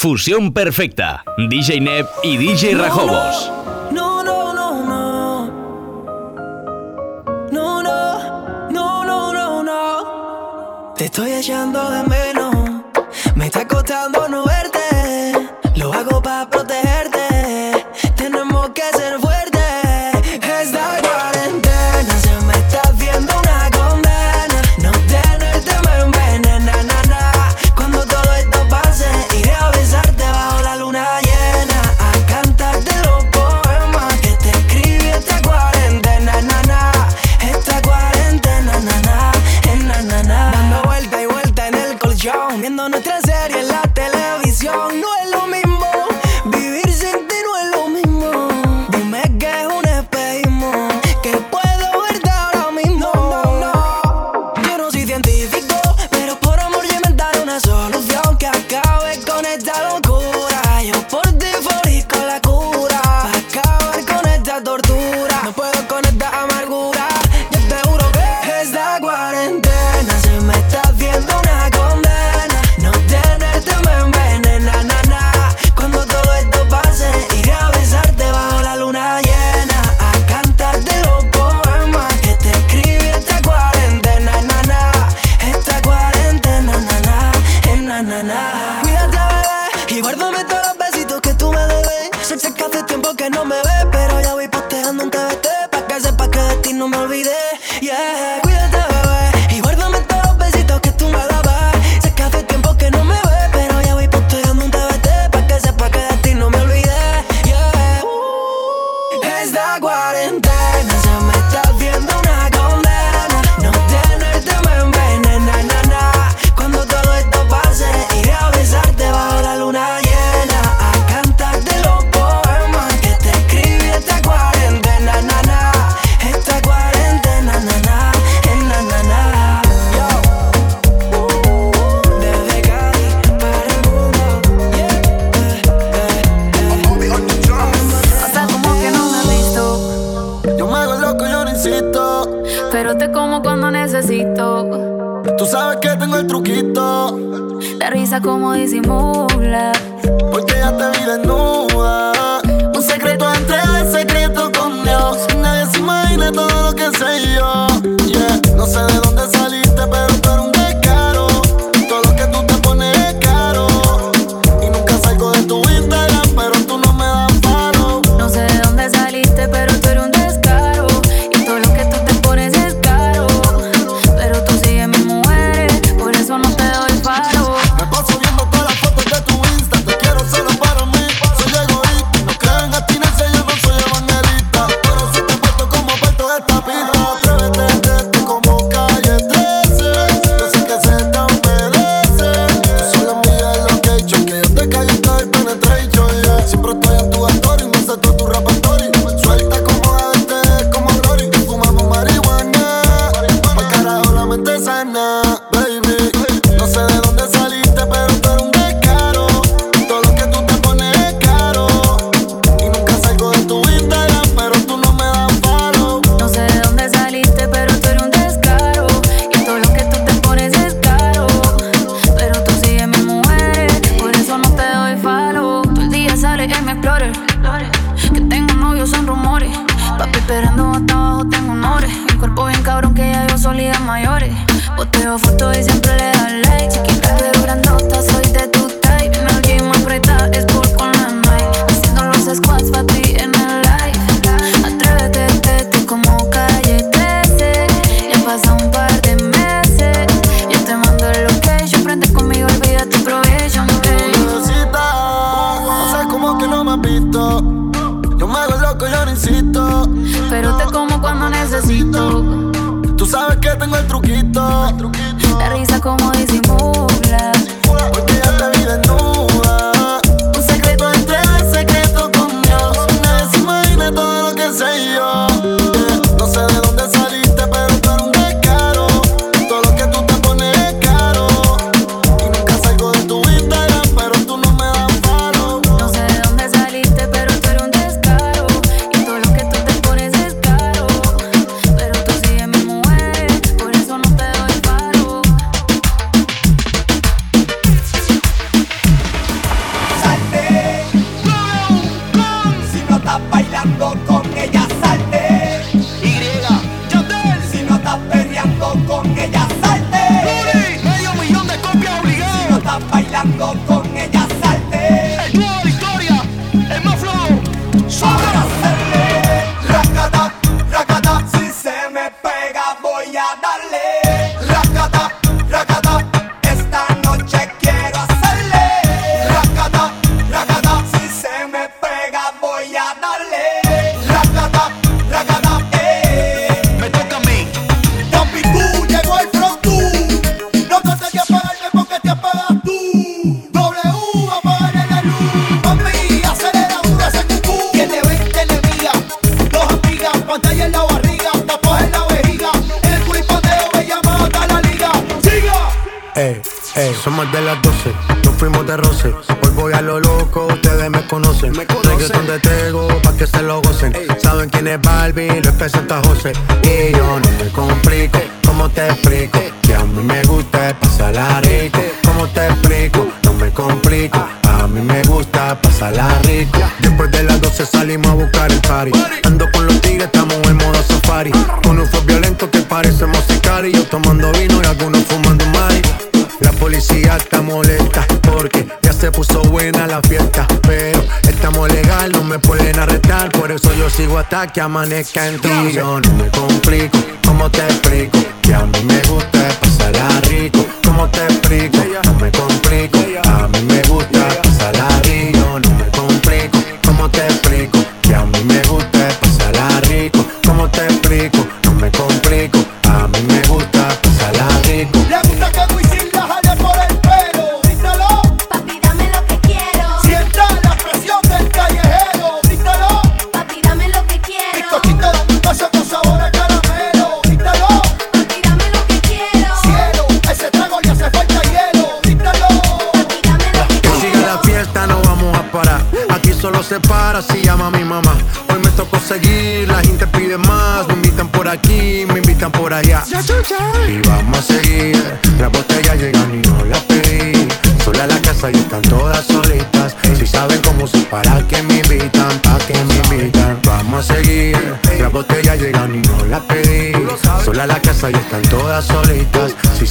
Fusión Perfecta, DJ Neb y DJ Rajobos. No, no, no, no. No, no, no, no, no, no. Te estoy echando de menos. Me está costando Tú sabes que tengo el truquito. La risa como disimula. Porque ya te vi desnuda. Un secreto entre el secreto con Dios. Nadie se imagina todo lo que sé yo. Yeah, no sé de dónde sale que amanezca en ti. Yo no me complico,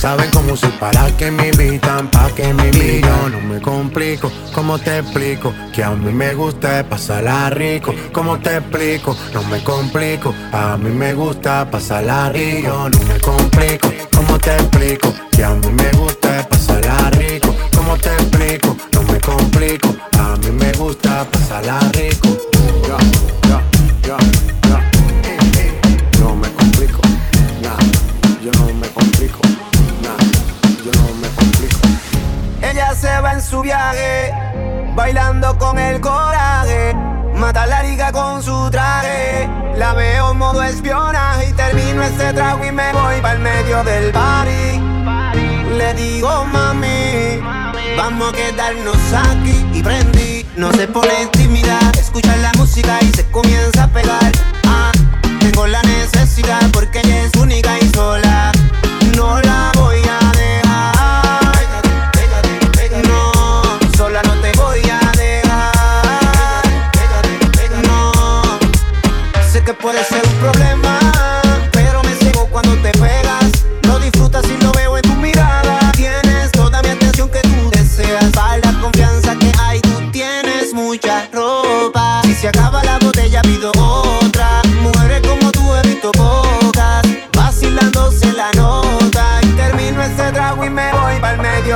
saben cómo se para que me invitan, pa' que me invitan. No me complico, ¿cómo te explico? Que a mí me gusta pasarla rico. ¿Cómo te explico? No me complico, a mí me gusta pasarla rico. No me complico, ¿cómo te explico? Que a mí me gusta pasarla trago y me voy para el medio del party. Le digo mami Vamos a quedarnos aquí y prendí. No se pone intimidad, escucha la música y se comienza a pegar. Ah, tengo la necesidad porque ella es única y sola.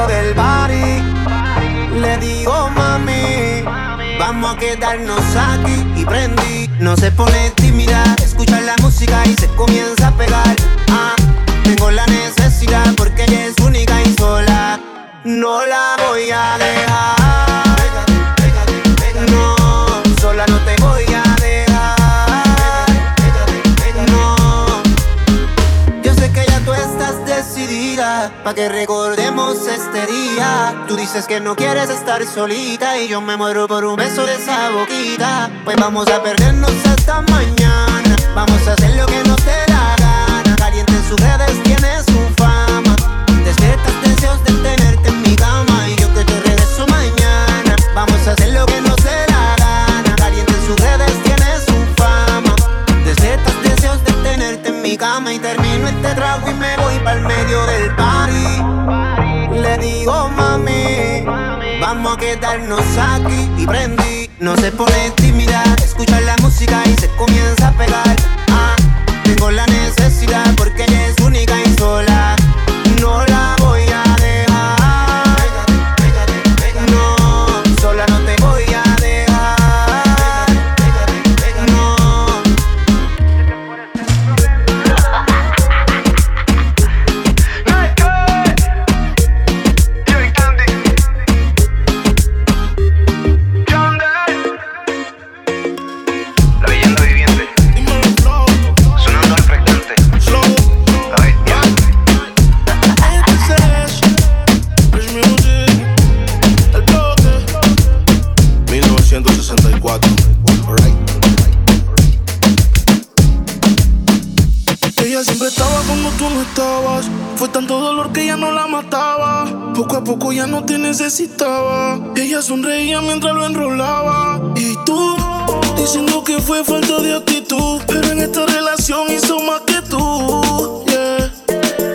Del party. Le digo, mami, vamos a quedarnos aquí y prendí. No se pone tímida, escucha la música y se comienza a pegar. Ah, tengo la necesidad porque ella es única y sola no la voy a dejar. Que recordemos este día. Tú dices que no quieres estar solita y yo me muero por un beso de esa boquita. Pues vamos a perdernos hasta mañana. Vamos a hacer lo que nos dé la gana. Caliente en sus redes tiene su fama. Despiertas deseos de tenerte y yo que te regreso mañana. Vamos a hacer lo que nos dé la gana. Caliente en sus redes tiene su fama. Desetas deseos de tenerte en mi cama y termino quedarnos aquí y prendí. No se pone tímida, escucha la música y se comienza a pegar. Ah, tengo la necesidad porque Poco a poco ya no te necesitaba. Ella sonreía mientras lo enrolaba. Y tú, diciendo que fue falta de actitud. Pero en esta relación hizo más que tú.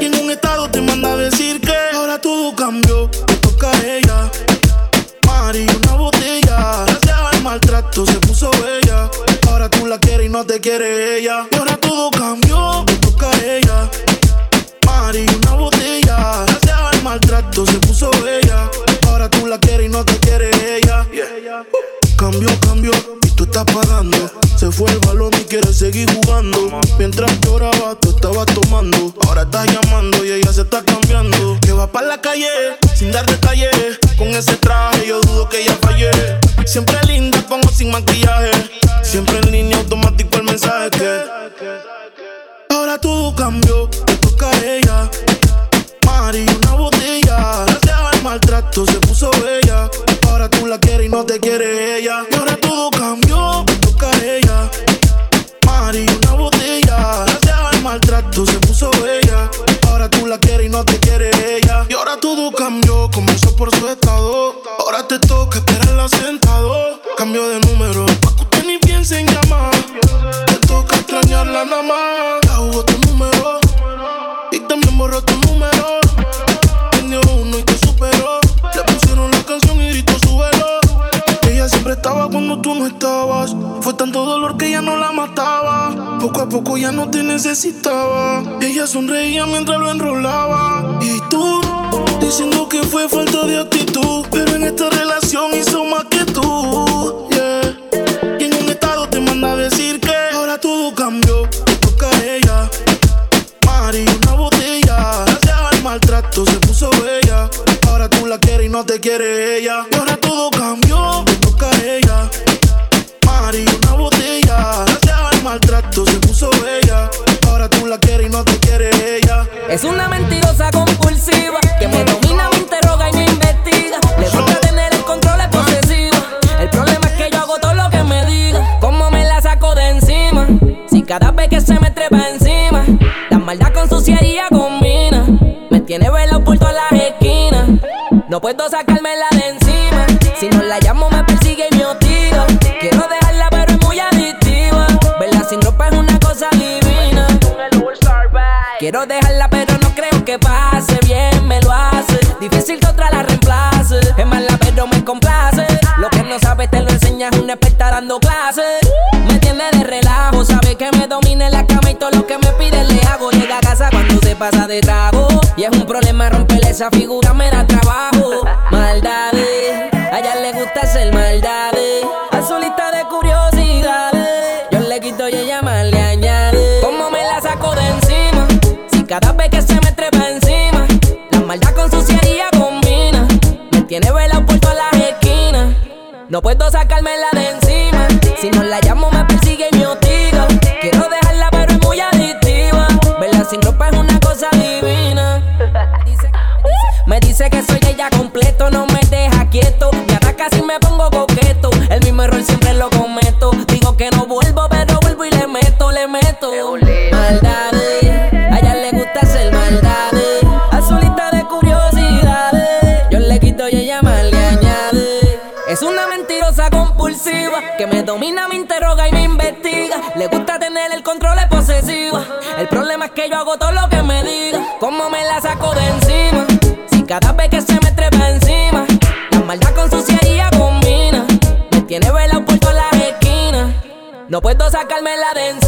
Y en un estado te manda a decir que ahora todo cambió. Te toca a ella. Mari, una botella. Gracias al maltrato se puso bella. Ahora tú la quieres y no te quiere ella. Se fue el balón y quiere seguir jugando. Mientras lloraba, tú estabas tomando. Ahora estás llamando y ella se está cambiando. Que va para la calle, sin dar detalles. Con ese traje, yo dudo que ella fallé. Siempre linda, pongo sin maquillaje. Ya no te necesitaba. Ella sonreía mientras lo enrolaba. Y tú, diciendo que fue falta de actitud. Pero en esta relación hizo más que tú. Y en un estado te manda a decir que ahora todo cambió. Toca a ella. Mari, una botella. Gracias al maltrato se puso bella. Ahora tú la quieres y no te quiere ella. No puedo sacármela de encima. Si no la llamo, me persigue y me hostiga. Quiero dejarla, pero es muy adictiva. Verla sin ropa es una cosa divina. Quiero dejarla, pero no creo que pase. Bien me lo hace. Difícil que otra la reemplace. Es mala, pero me complace. Lo que no sabes te lo enseñas una experta dando clases. Me tiene de relajo, sabe que me domina en la cama y todo lo que me pide le hago. Llega a casa pasa de trago. Y es un problema romperle esa figura, me da trabajo. Maldades, a ella le gusta hacer maldades. A su lista de curiosidades, yo le quito y ella más le añade. Como me la saco de encima, si cada vez que se me trepa encima, la maldad con suciería combina. Me tiene velado por todas las esquinas. No puedo sacármela de encima. Que me domina, me interroga y me investiga. Le gusta tener el control, es posesiva. El problema es que yo hago todo lo que me diga. Como me la saco de encima. Si cada vez que se me trepa encima, la maldad con suciería combina. Me tiene velado por todas las esquinas. No puedo sacármela de encima.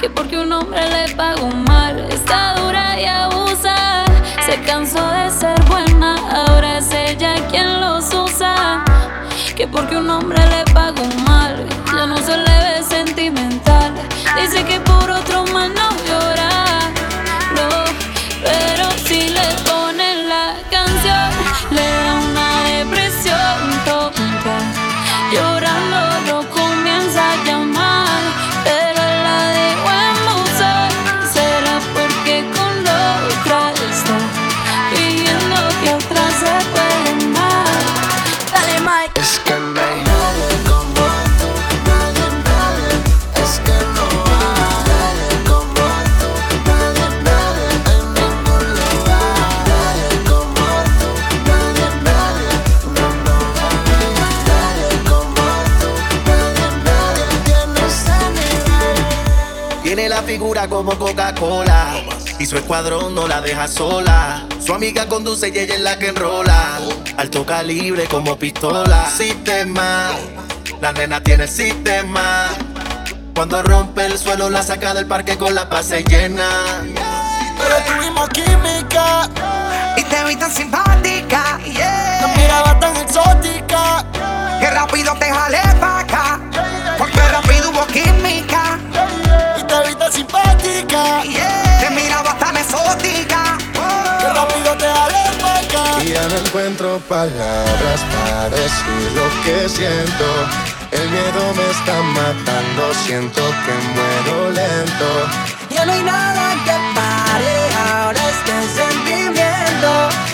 que porque un hombre le pagó mal está dura y abusa. Se cansó de ser buena, ahora es ella quien los usa. Que porque un hombre le pagó mal, ya no se le ve sentimental. Dice que Y su escuadrón no la deja sola. Su amiga conduce y ella es la que enrola. Alto calibre como pistola. Sistema, la nena tiene el sistema. Cuando rompe el suelo, la saca del parque con la pase llena. Pero tuvimos química. Y te vi tan simpática. Yeah. No miraba tan exótica. Que rápido te jalé pa' palabras para decir lo que siento. El miedo me está matando, siento que muero lento. Ya no hay nada que pare ahora este sentimiento.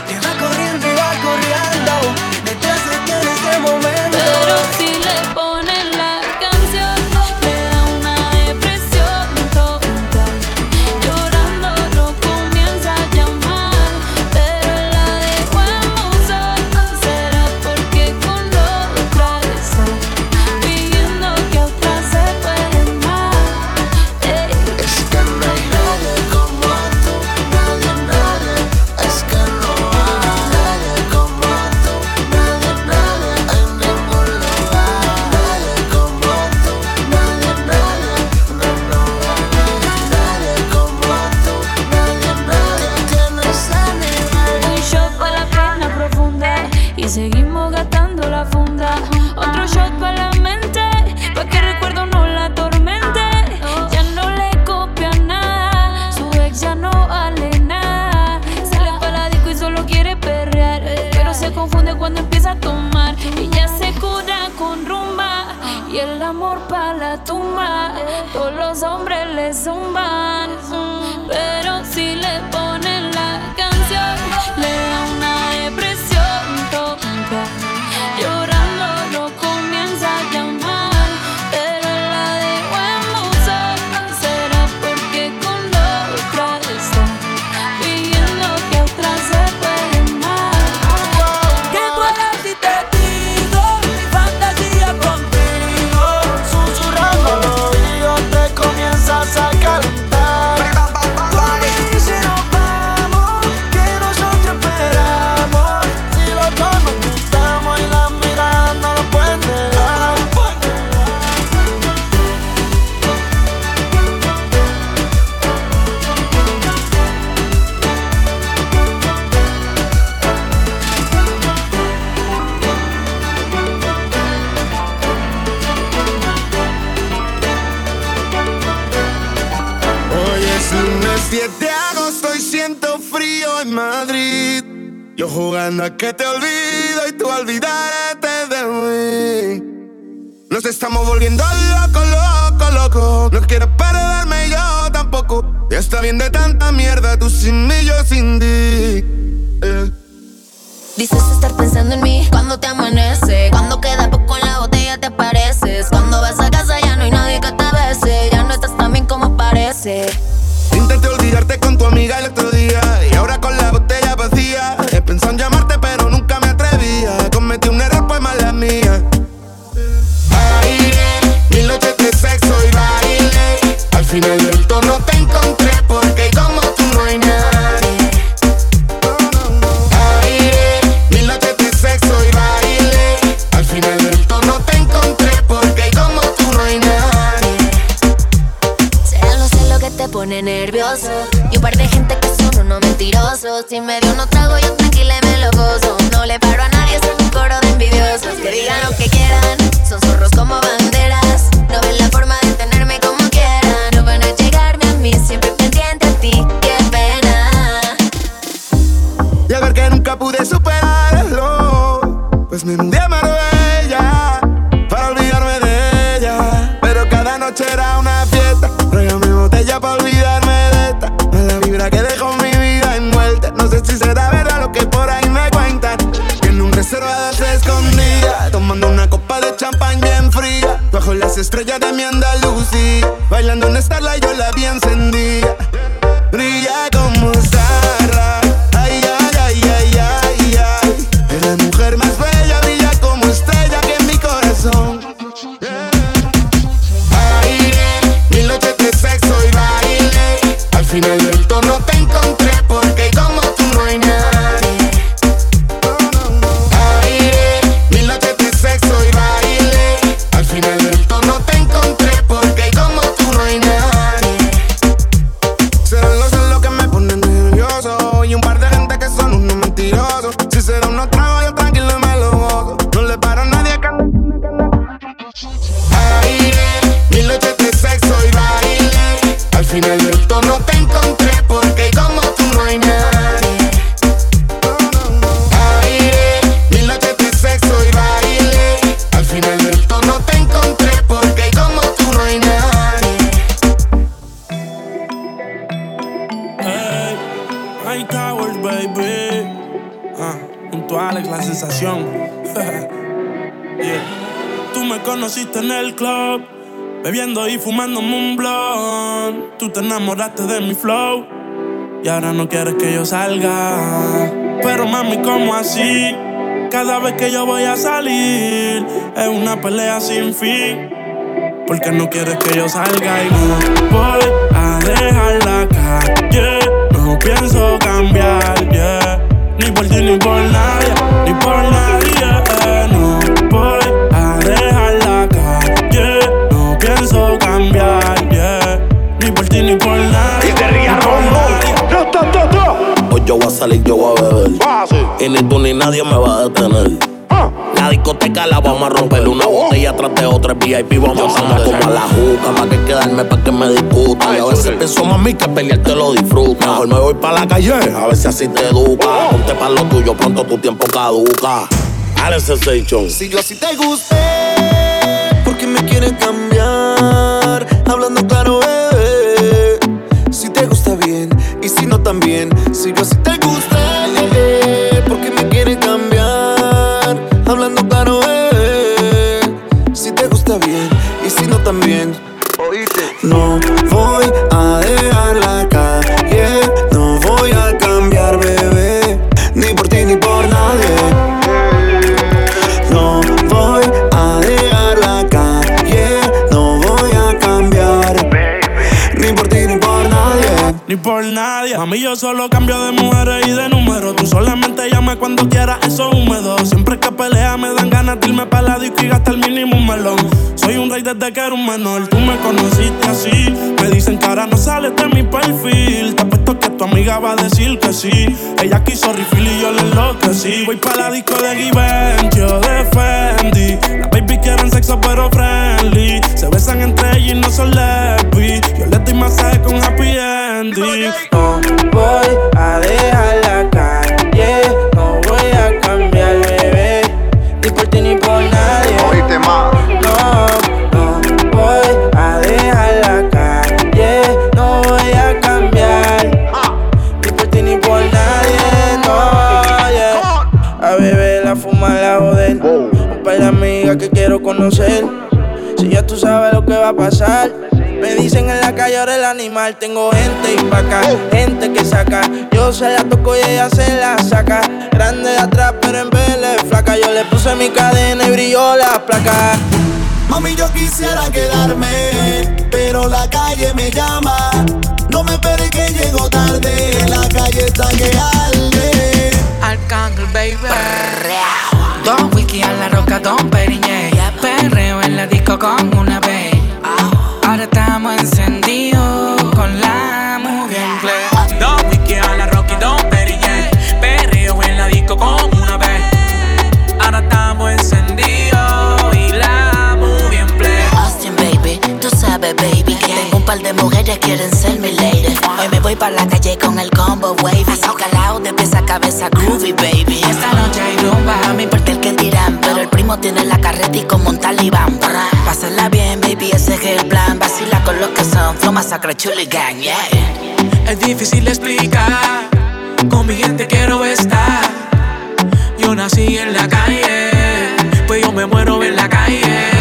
De mi Andalucía, bailando en Starlight Alex, la sensación. Tú me conociste en el club, bebiendo y fumándome un. Tú te enamoraste de mi flow y ahora no quieres que yo salga. Pero mami, ¿cómo así? Cada vez que yo voy a salir es una pelea sin fin. Porque no quieres que yo salga y no voy a dejar la calle. No pienso cambiar, yeah. Ni por ti ni por nadie, ni por nadie. eh. No voy a dejar la calle. No pienso cambiar, yeah. Ni por ti ni por nadie. ni por nadie. Hoy yo voy a salir, yo voy a beber. Y ni tú ni nadie me va a detener. Discoteca la vamos a romper. Una botella tras de otra VIP vamos a como a la juca más que quedarme para que me discutan y a veces pienso mami que pelear te lo disfruta mejor me voy para la calle a ver si así te educa. Ponte para lo tuyo pronto tu tiempo caduca. Alex Sensation Si yo así te gusté, ¿por qué me quieres cambiar? Hablando claro, bebé. Si te gusta bien y si no también. Si yo así te solo cambio de mujeres y de número. Tú solamente llama cuando quieras, eso húmedo. Siempre que pelea me dan ganas de irme para la disco y gastar el mínimo un melón. Soy un rey desde que era un menor. Tú me conociste así. Me dicen que ahora no sales de mi perfil. Te apuesto que tu amiga va a decir que sí. Ella quiso refill y yo le enloquecí. Voy para la disco de Givenchy o de Fendi. Las baby quieren sexo pero friendly. Se besan entre ellas y no son lesbi. Yo le doy masaje con happy ending. Mami, yo quisiera quedarme, pero la calle me llama. No me esperes que llego tarde, la calle está que arde. Arcángel, baby. Don whisky a la roca, don quieren ser mi lady. Hoy me voy para la calle con el combo wave. Así de pieza a cabeza, groovy baby. Esta noche hay rumba, a mi parte el que tiran. Pero el primo tiene la carreta y como un talibán. Pásala bien, baby, ese es el plan. Vacila con los que son, flow masacre, chuli gang, yeah. Es difícil explicar, con mi gente quiero estar. Yo nací en la calle, pues yo me muero en la calle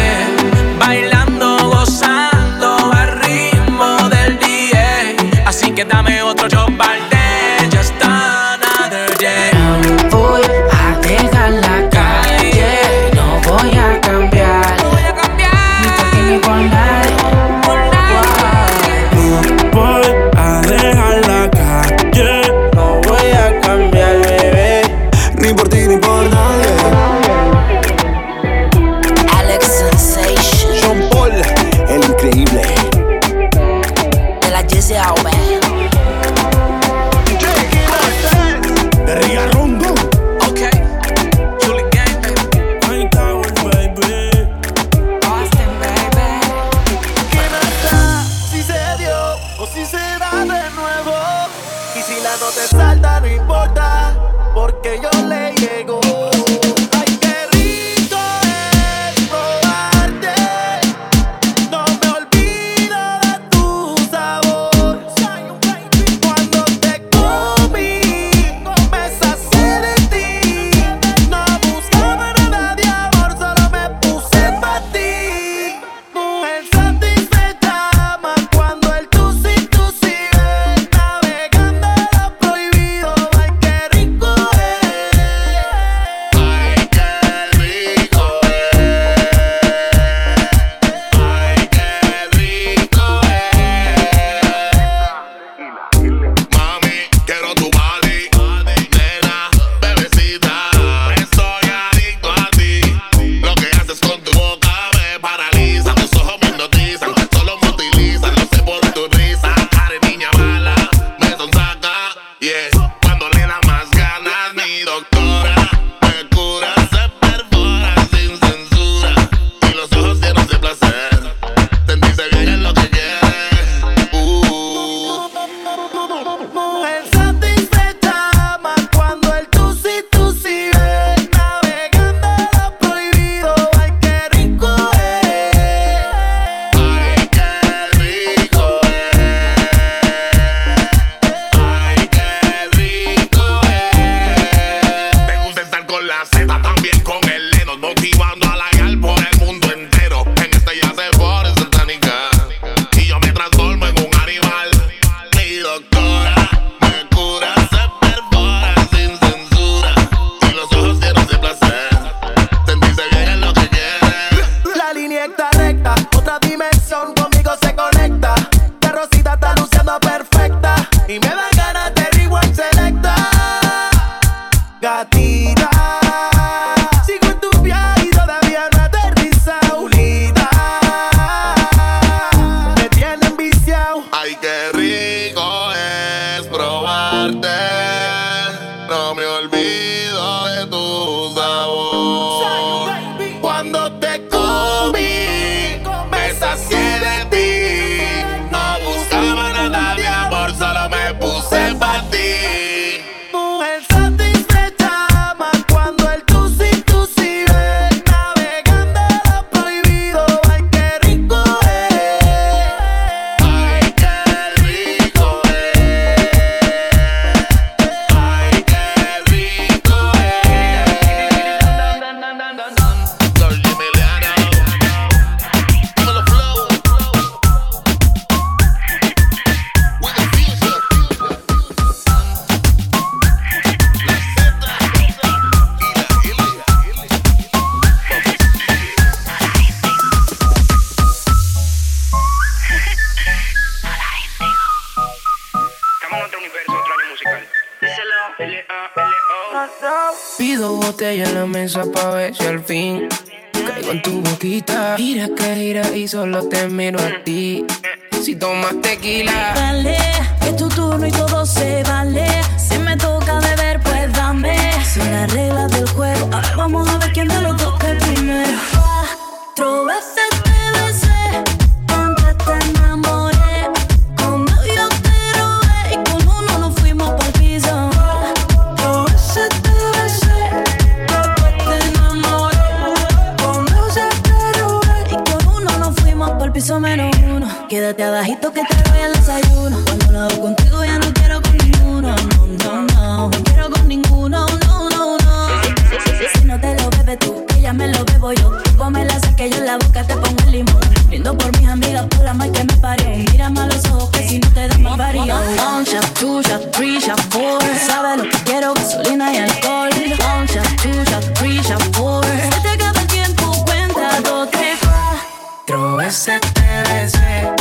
merece.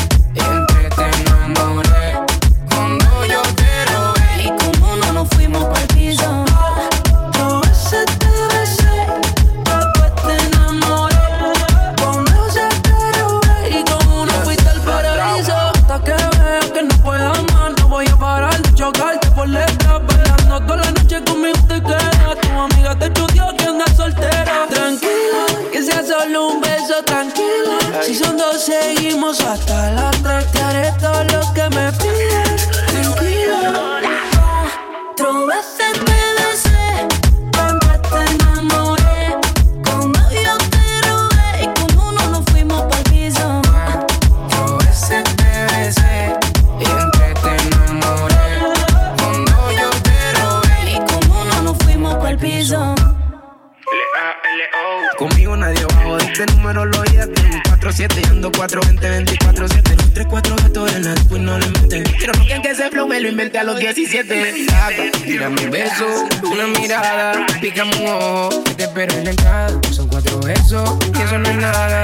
hasta la. 17. Tira mi beso, una mirada, pica un ojo. Te espero en la entrada. Son cuatro besos, que eso no es nada.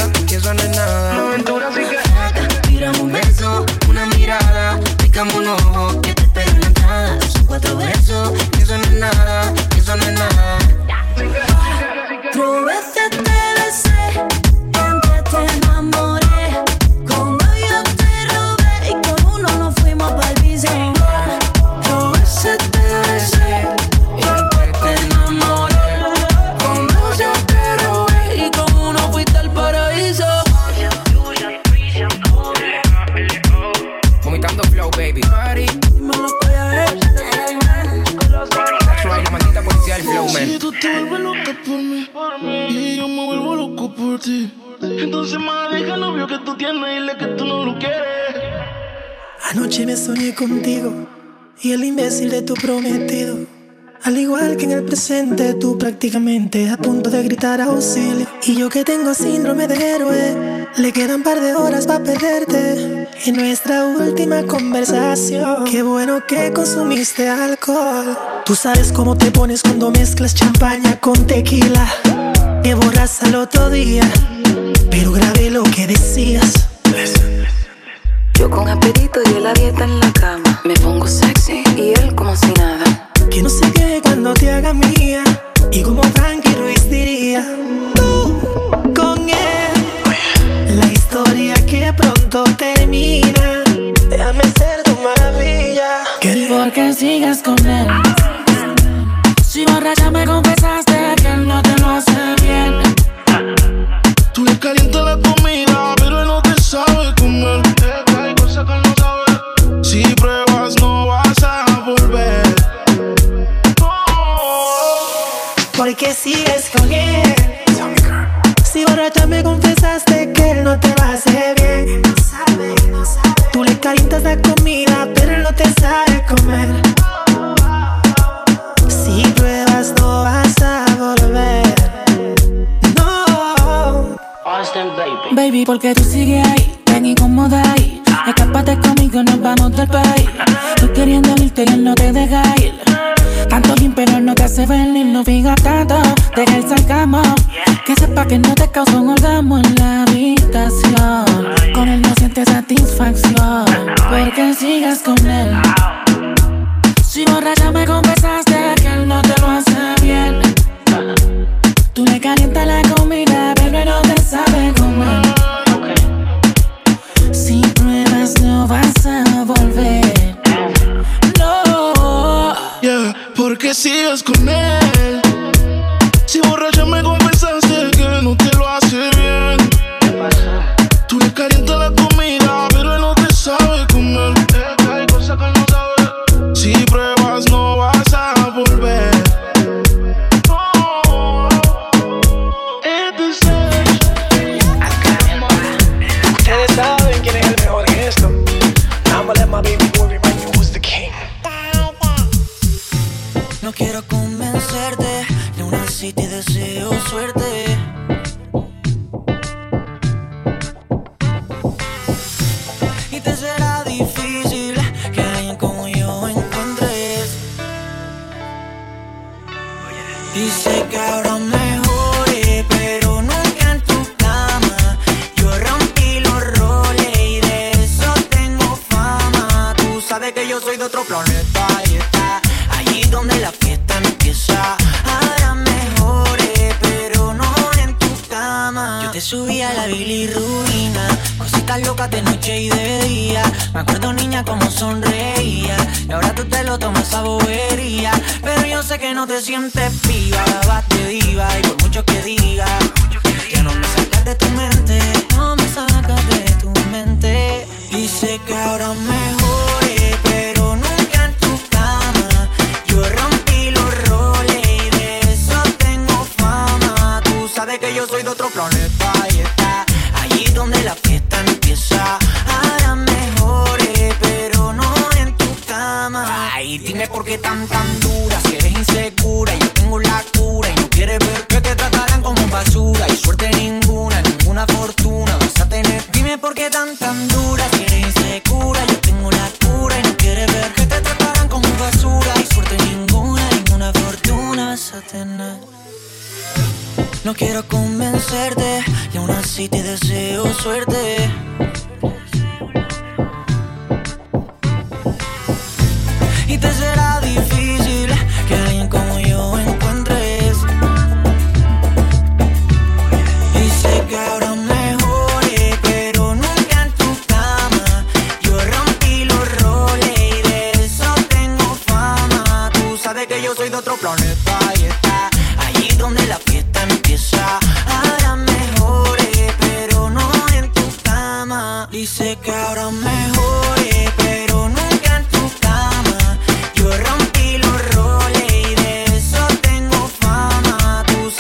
a punto de gritar auxilio. Y yo que tengo síndrome de héroe, le quedan par de horas para perderte. En nuestra última conversación, qué bueno que consumiste alcohol. Tú sabes cómo te pones cuando mezclas champaña con tequila. Que borras al otro día, pero grabé lo que decías. Yo con apetito y la dieta en la cama. Me pongo sexy y él como si nada. Que no se quede cuando te haga mía. Y como Frankie Ruiz diría, tú con él. La historia que pronto termina. Déjame ser tu maravilla. Que porque sigas con él. Si borracha me confesaste que él no te lo hace bien. Tú le calientas la comida. Porque tú sí No quiero convencerte, ni aún así te deseo suerte.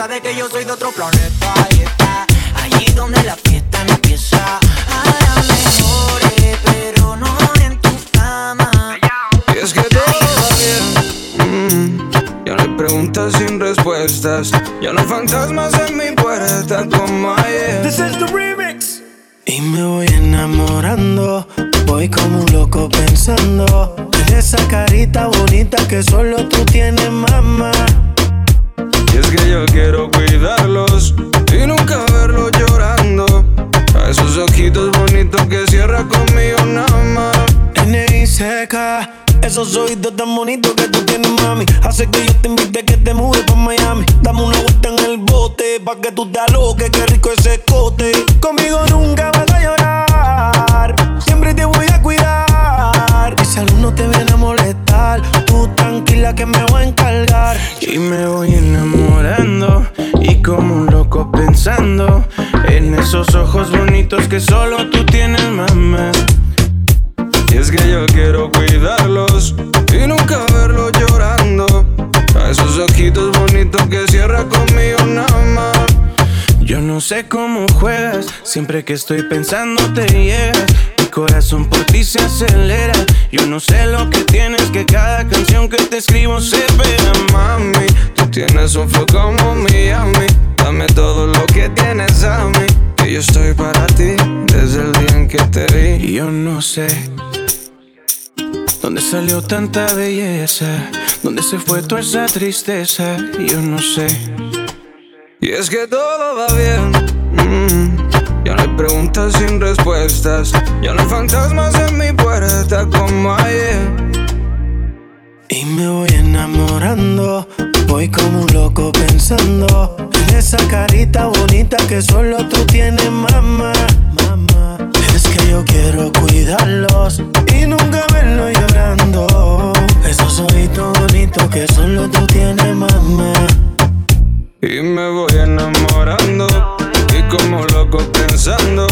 Sabes que yo soy de otro planeta y está allí donde la fiesta no empieza. Ahora mejoré, pero no en tu cama. Y es que todo va bien. Mm, Ya no hay preguntas sin respuestas. Ya no hay fantasmas en mi puerta como ayer. This is the remix. Y me voy enamorando, voy como un loco pensando en esa carita bonita que solo tú tienes, mamá. Y es que yo quiero cuidarlos y nunca verlos llorando. A esos ojitos bonitos que cierra conmigo nada más. N.I. seca, esos oídos tan bonitos que tú tienes, mami. Hace que yo te invite que te mudes pa' Miami. Dame una vuelta en el bote, pa' que tú te aloques, qué rico ese cote. Conmigo nunca vas a llorar, siempre te voy a cuidar. Mi salud no te viene a molestar, tranquila que me voy a encargar. Y me voy enamorando y como un loco pensando en esos ojos bonitos que solo tú tienes, mamá. Y es que yo quiero cuidarlos y nunca verlos llorando. A esos ojitos bonitos que cierra conmigo nada más. Yo no sé cómo juegas, siempre que estoy pensando te llegas. Corazón por ti se acelera. Yo no sé lo que tienes, que cada canción que te escribo se pega, mami. Tú tienes un flow como Miami. Dame todo lo que tienes a mí. Que yo estoy para ti desde el día en que te vi. Y yo no sé. ¿Dónde salió tanta belleza? ¿Dónde se fue toda esa tristeza? Yo no sé. Y es que todo va bien. mm, ya no hay preguntas sin respuestas. Ya no hay fantasmas en mi puerta como ayer. Y me voy enamorando. Voy como un loco pensando en esa carita bonita que solo tú tienes, mamá. Mamá, es que yo quiero cuidarlos y nunca verlo llorando. Esos ojitos bonitos que solo tú tienes, mamá. Y me voy enamorando y como something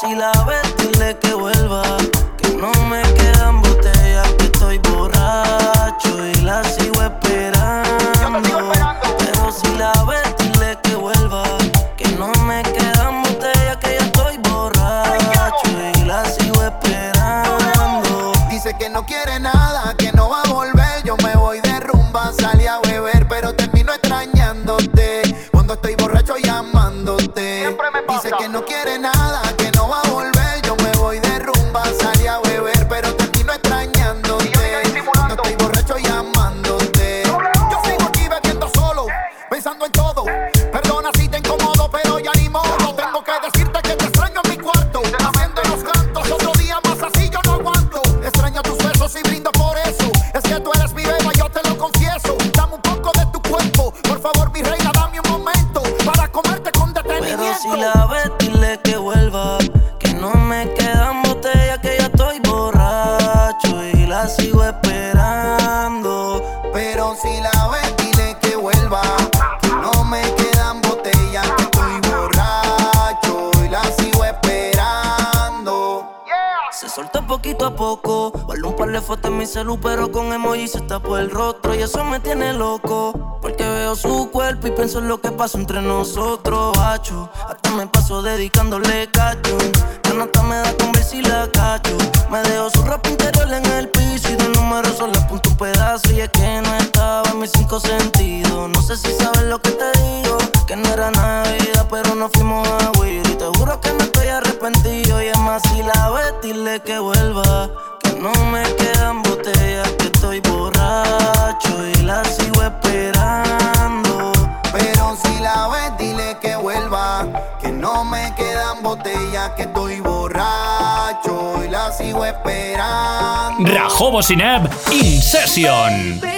si la ves, dile que vuelva. el rostro y eso me tiene loco. Porque veo su cuerpo y pienso en lo que pasó entre nosotros, bacho. Hasta me paso dedicándole cacho. Ya no hasta me da con ver si la cacho. Me dejo su ropa interior en el piso y de número solo apunto un pedazo. Y es que no estaba en mis cinco sentidos. No sé si sabes lo que te digo. Que no era Navidad, pero nos fuimos a huir. Y te juro que no estoy arrepentido. Y es más, si la ves, dile que voy Jobo Sinab In Session.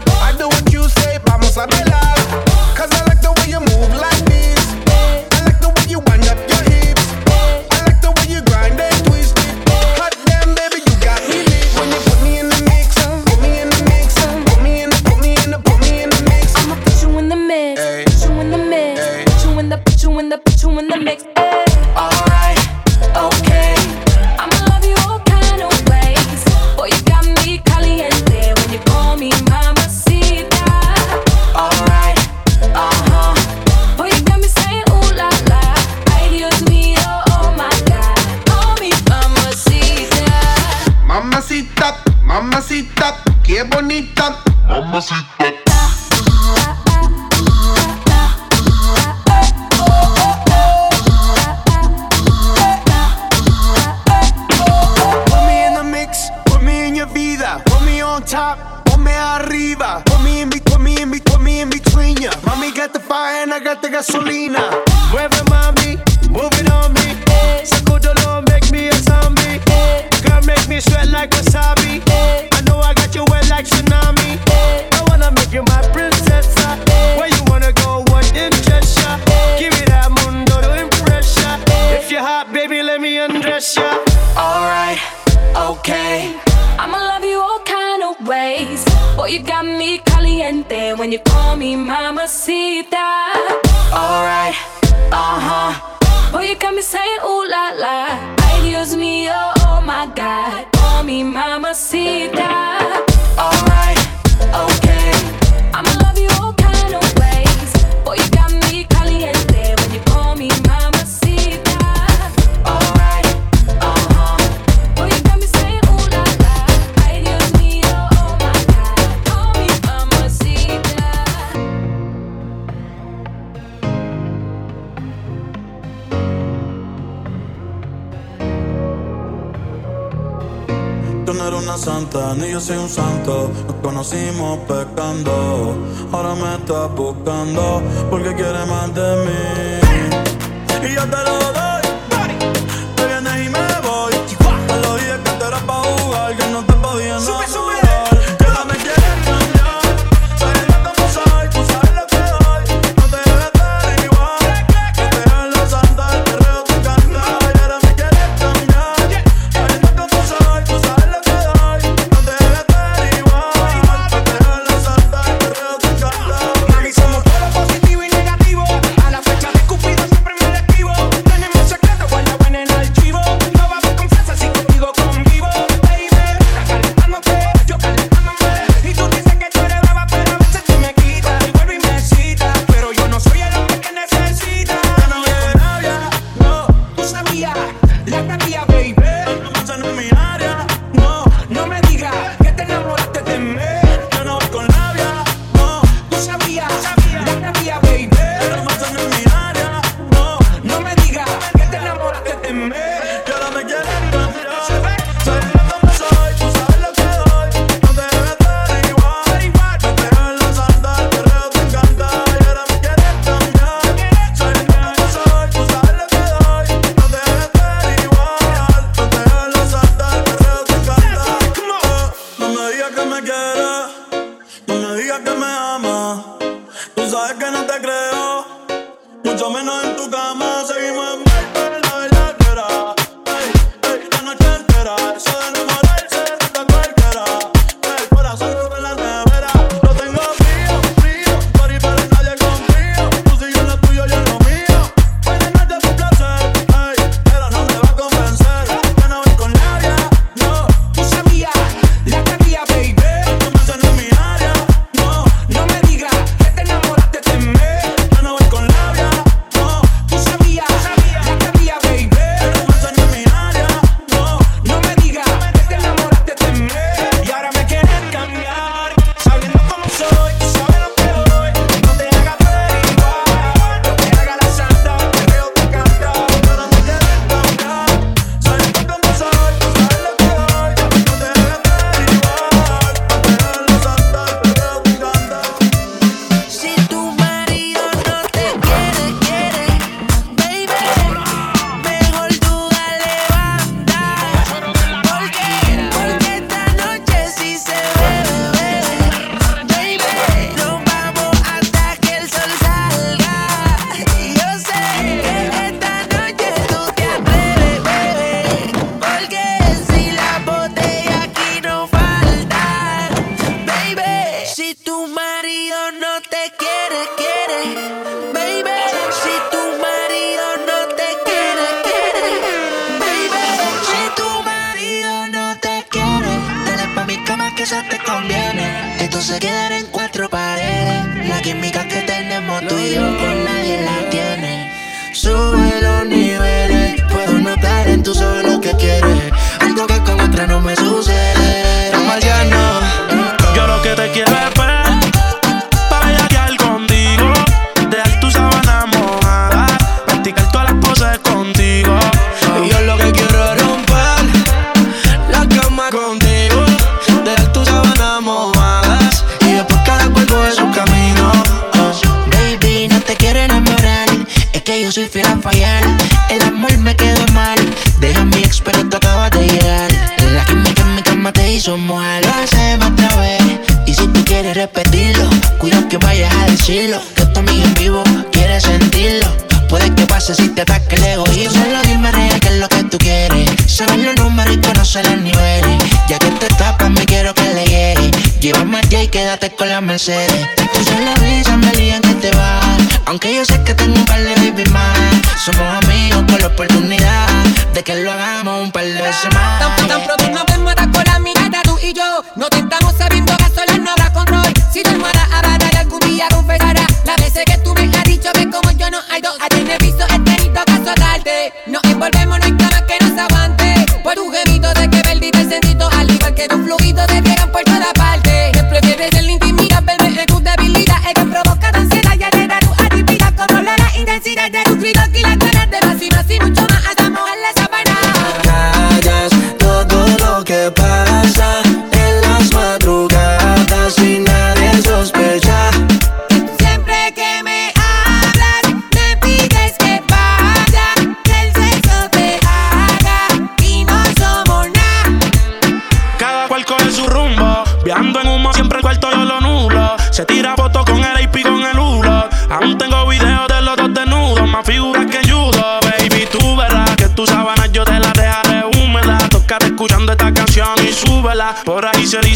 no era una santa, ni yo soy un santo. Nos conocimos pecando, ahora me estás buscando porque quiere más de mí. Y yo te lo doy.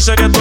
sería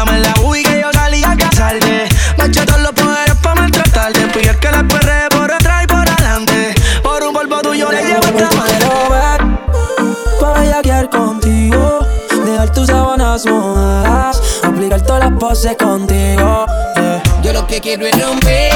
Dame la UI que yo salí a casarte. Mancha todos los poderes para maltratarte. Pide que la perre por atrás y por adelante. Por un polvo tuyo le llevo esta madre. Para bellaquear contigo. Dejar tus sábanas mojadas. Aplicar todas las poses contigo. Yeah. Yo lo que quiero es romper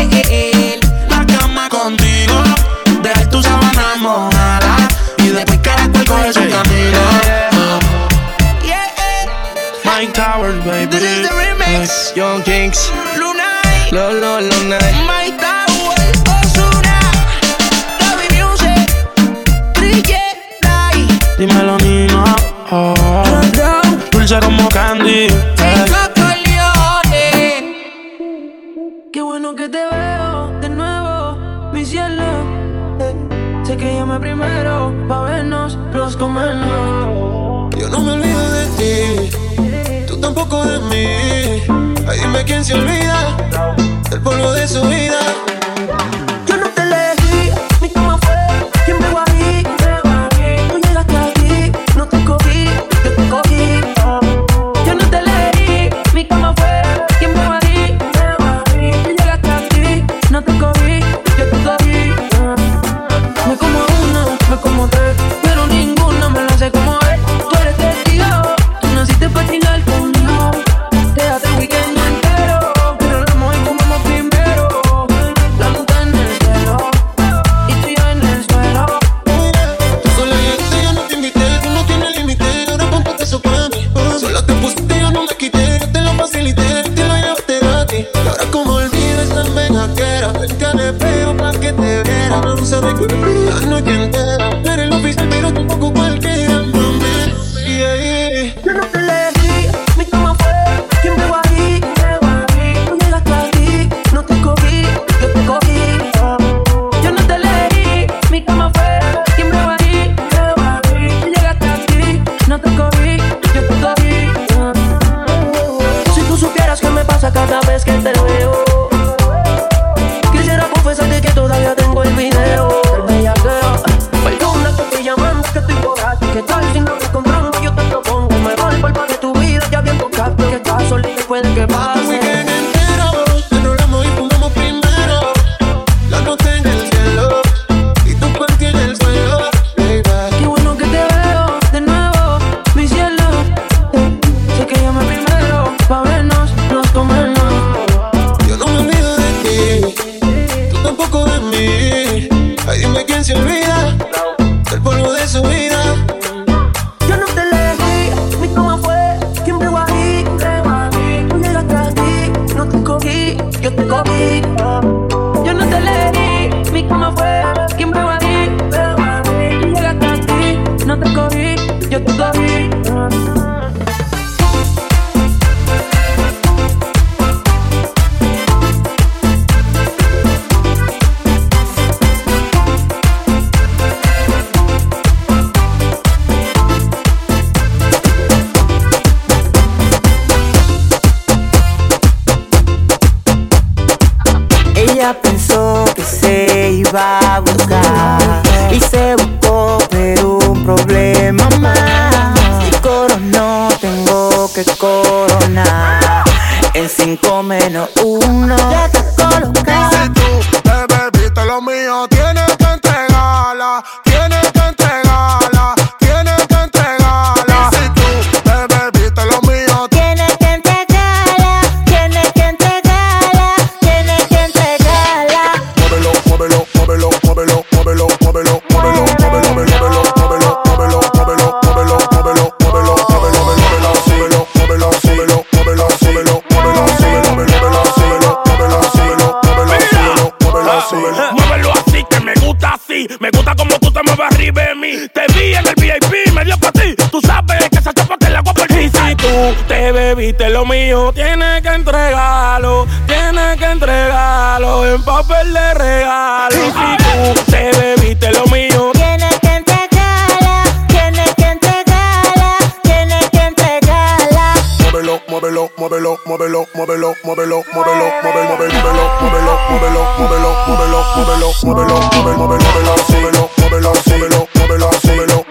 muévelo, muévelo, muévelo, muévelo, muévelo, muévelo, muévelo,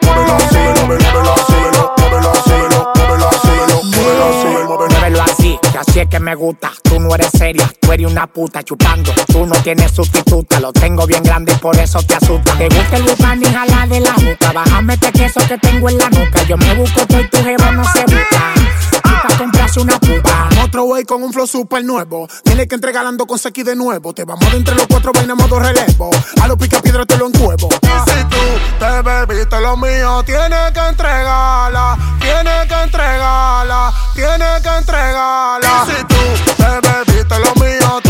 muévelo, muévelo, muévelo, muévelo, así, es que me gusta. Tú no eres seria, tú eres una puta chupando. Tú no tienes sustituta, lo tengo bien grande y por eso te asusta. Te gusta el bufán y jalar de la nuca. Bájame este queso que tengo en la nuca. Yo me busco todo y tu jeva no se busca. Tú pa' comprarse una puta. Way con un flow super nuevo. Tienes que entregarando con Seki de nuevo. Te vamos de entre los cuatro vainas modo relevo. A los pica piedra te lo encuevo. Si tú te bebiste lo mío, tienes que entregarla. Tienes que entregarla. Tienes que entregarla. Si tú te bebiste lo mío,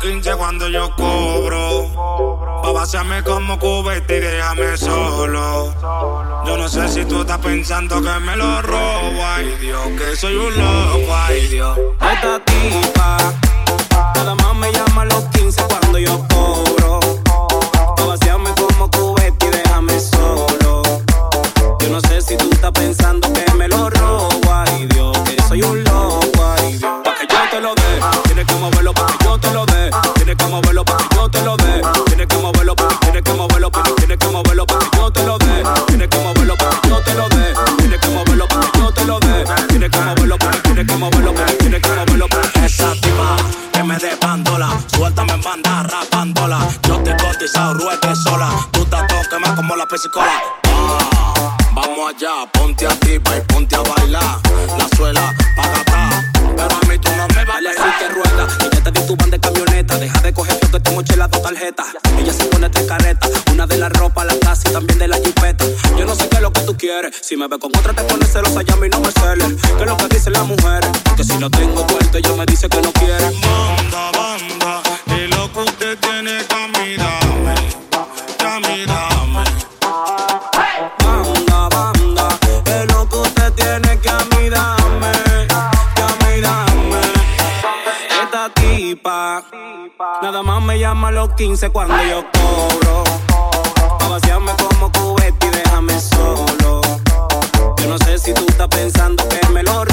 15 cuando yo cobro. Pa' vaciarme como cubeta y déjame solo. Yo no sé si tú estás pensando que me lo robo. Ay Dios, que soy un loco. Ay Dios. Esta tipa, nada más me llama los 15 cuando yo cobro. Pa' vaciarme como cubeta y déjame solo. Yo no sé si tú estás pensando Ah, vamos allá, ponte a tipa y ponte a bailar. La suela, paga Pero a mí tú no me vales. así que rueda, ella te di tu van de camioneta. Deja de coger fotos, te mochila tu tarjeta. Ella se pone tres carretas, una de la ropa, la casa y también de la jipeta. Yo no sé qué es lo que tú quieres. Si me ve con otra, te pones celosa, llama y no me celes. ¿Qué es lo que dicen las mujeres? Que si no tengo cuarto, ella me dice que no quiere. A los 15 cuando yo cobro. Vaciarme como cubeta y déjame solo. Yo no sé si tú estás pensando que me lo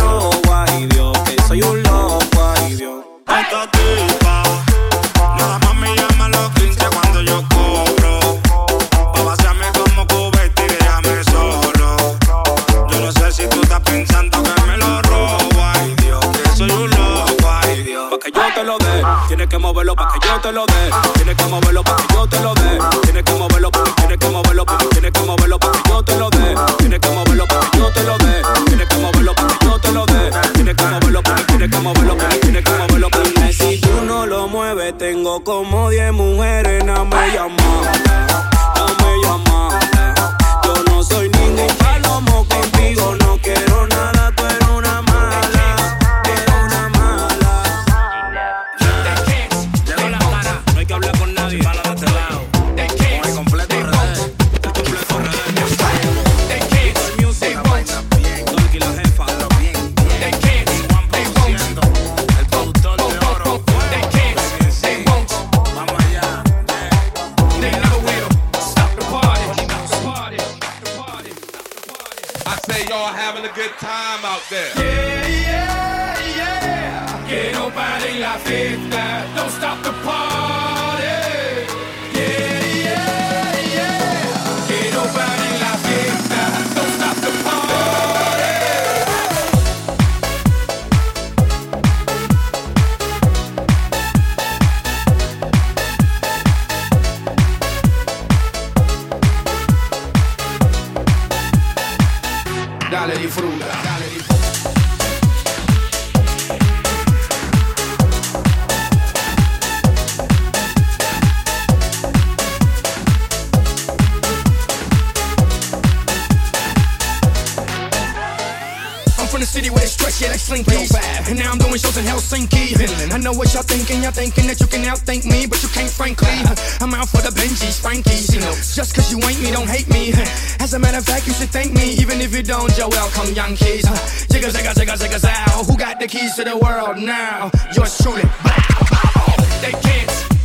pa' que yo te lo dé. Tienes que moverlo pa' que yo te lo dé. Tienes que moverlo pa' que tienes que moverlo pa' que tienes que moverlo pa' que yo te lo dé. Tienes que moverlo pa' que yo te lo dé. Tienes que moverlo pa' que yo te lo dé. Tienes que moverlo pa' que tienes que moverlo pa' que tienes que moverlo que si tú no lo mueves tengo como 10 mujeres no me llaman. frura. Like And now I'm doing shows in Helsinki. Finland. I know what y'all thinking. Y'all thinking that you can outthink me, but you can't, frankly. I'm out for the Benjis, Frankies. You know, just cause you ain't me, don't hate me. As a matter of fact, you should thank me. Even if you don't, you're welcome, Yankees. Jigga, jigga, jigga, jigga, zow. Who got the keys to the world now? Yours truly. They can't,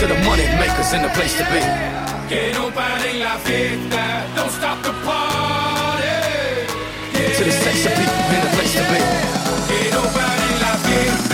To the money makers in the place to be. Que no pare la fiesta, don't stop the party. To the sexy people in the place to be. Que no pare la fiesta,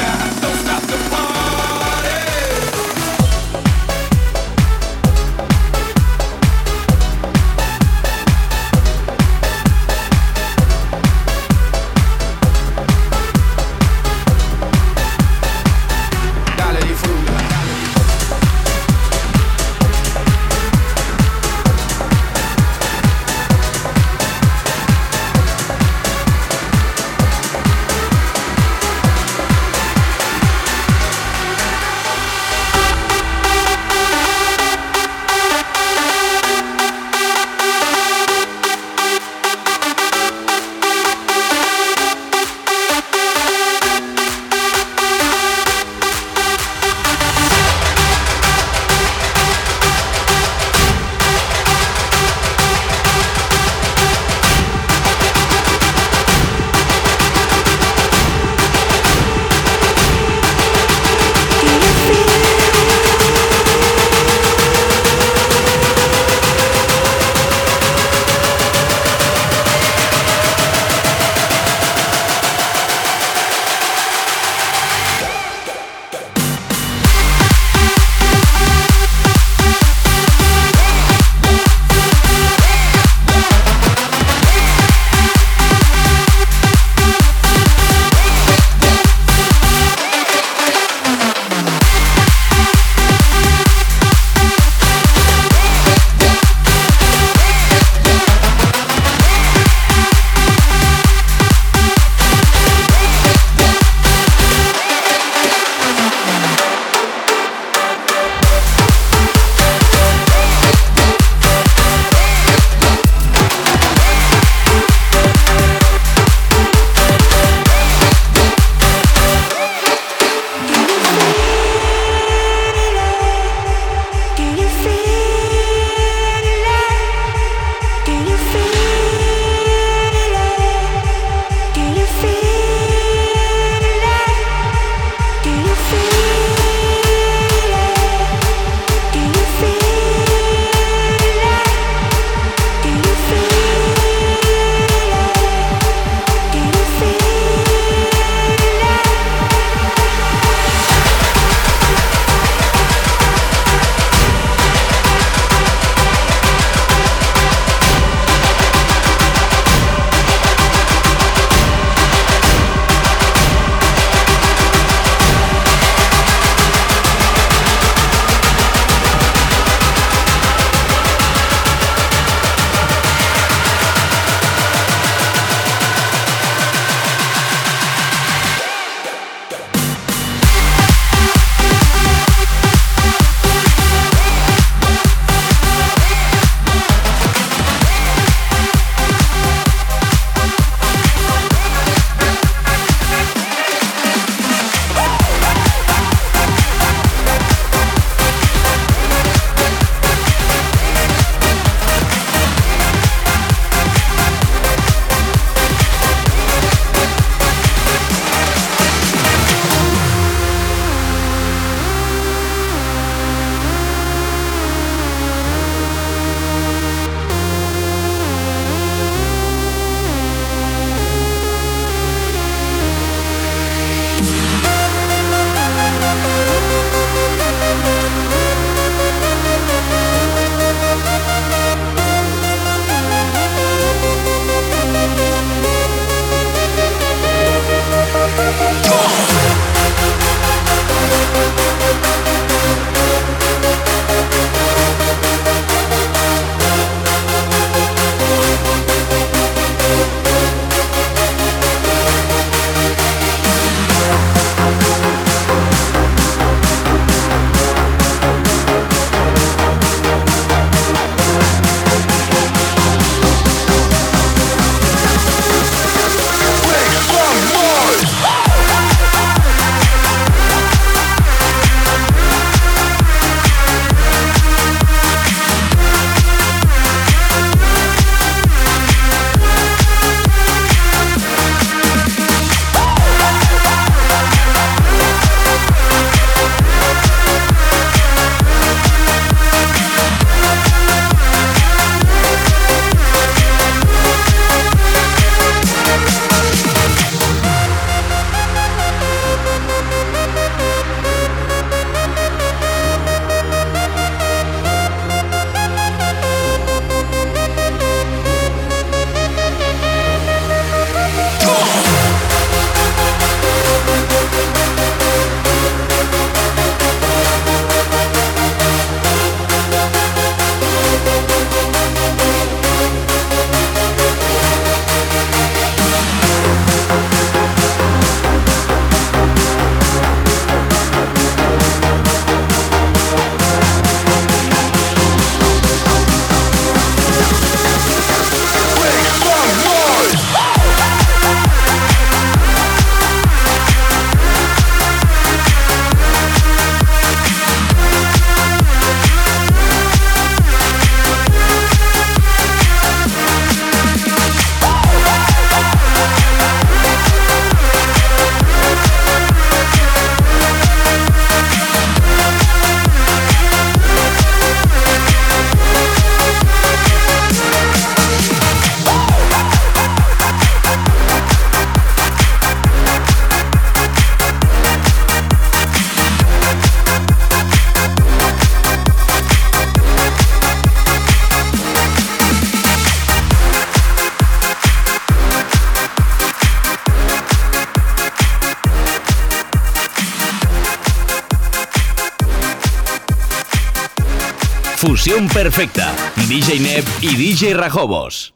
perfecta. DJ Neb y DJ Rajobos.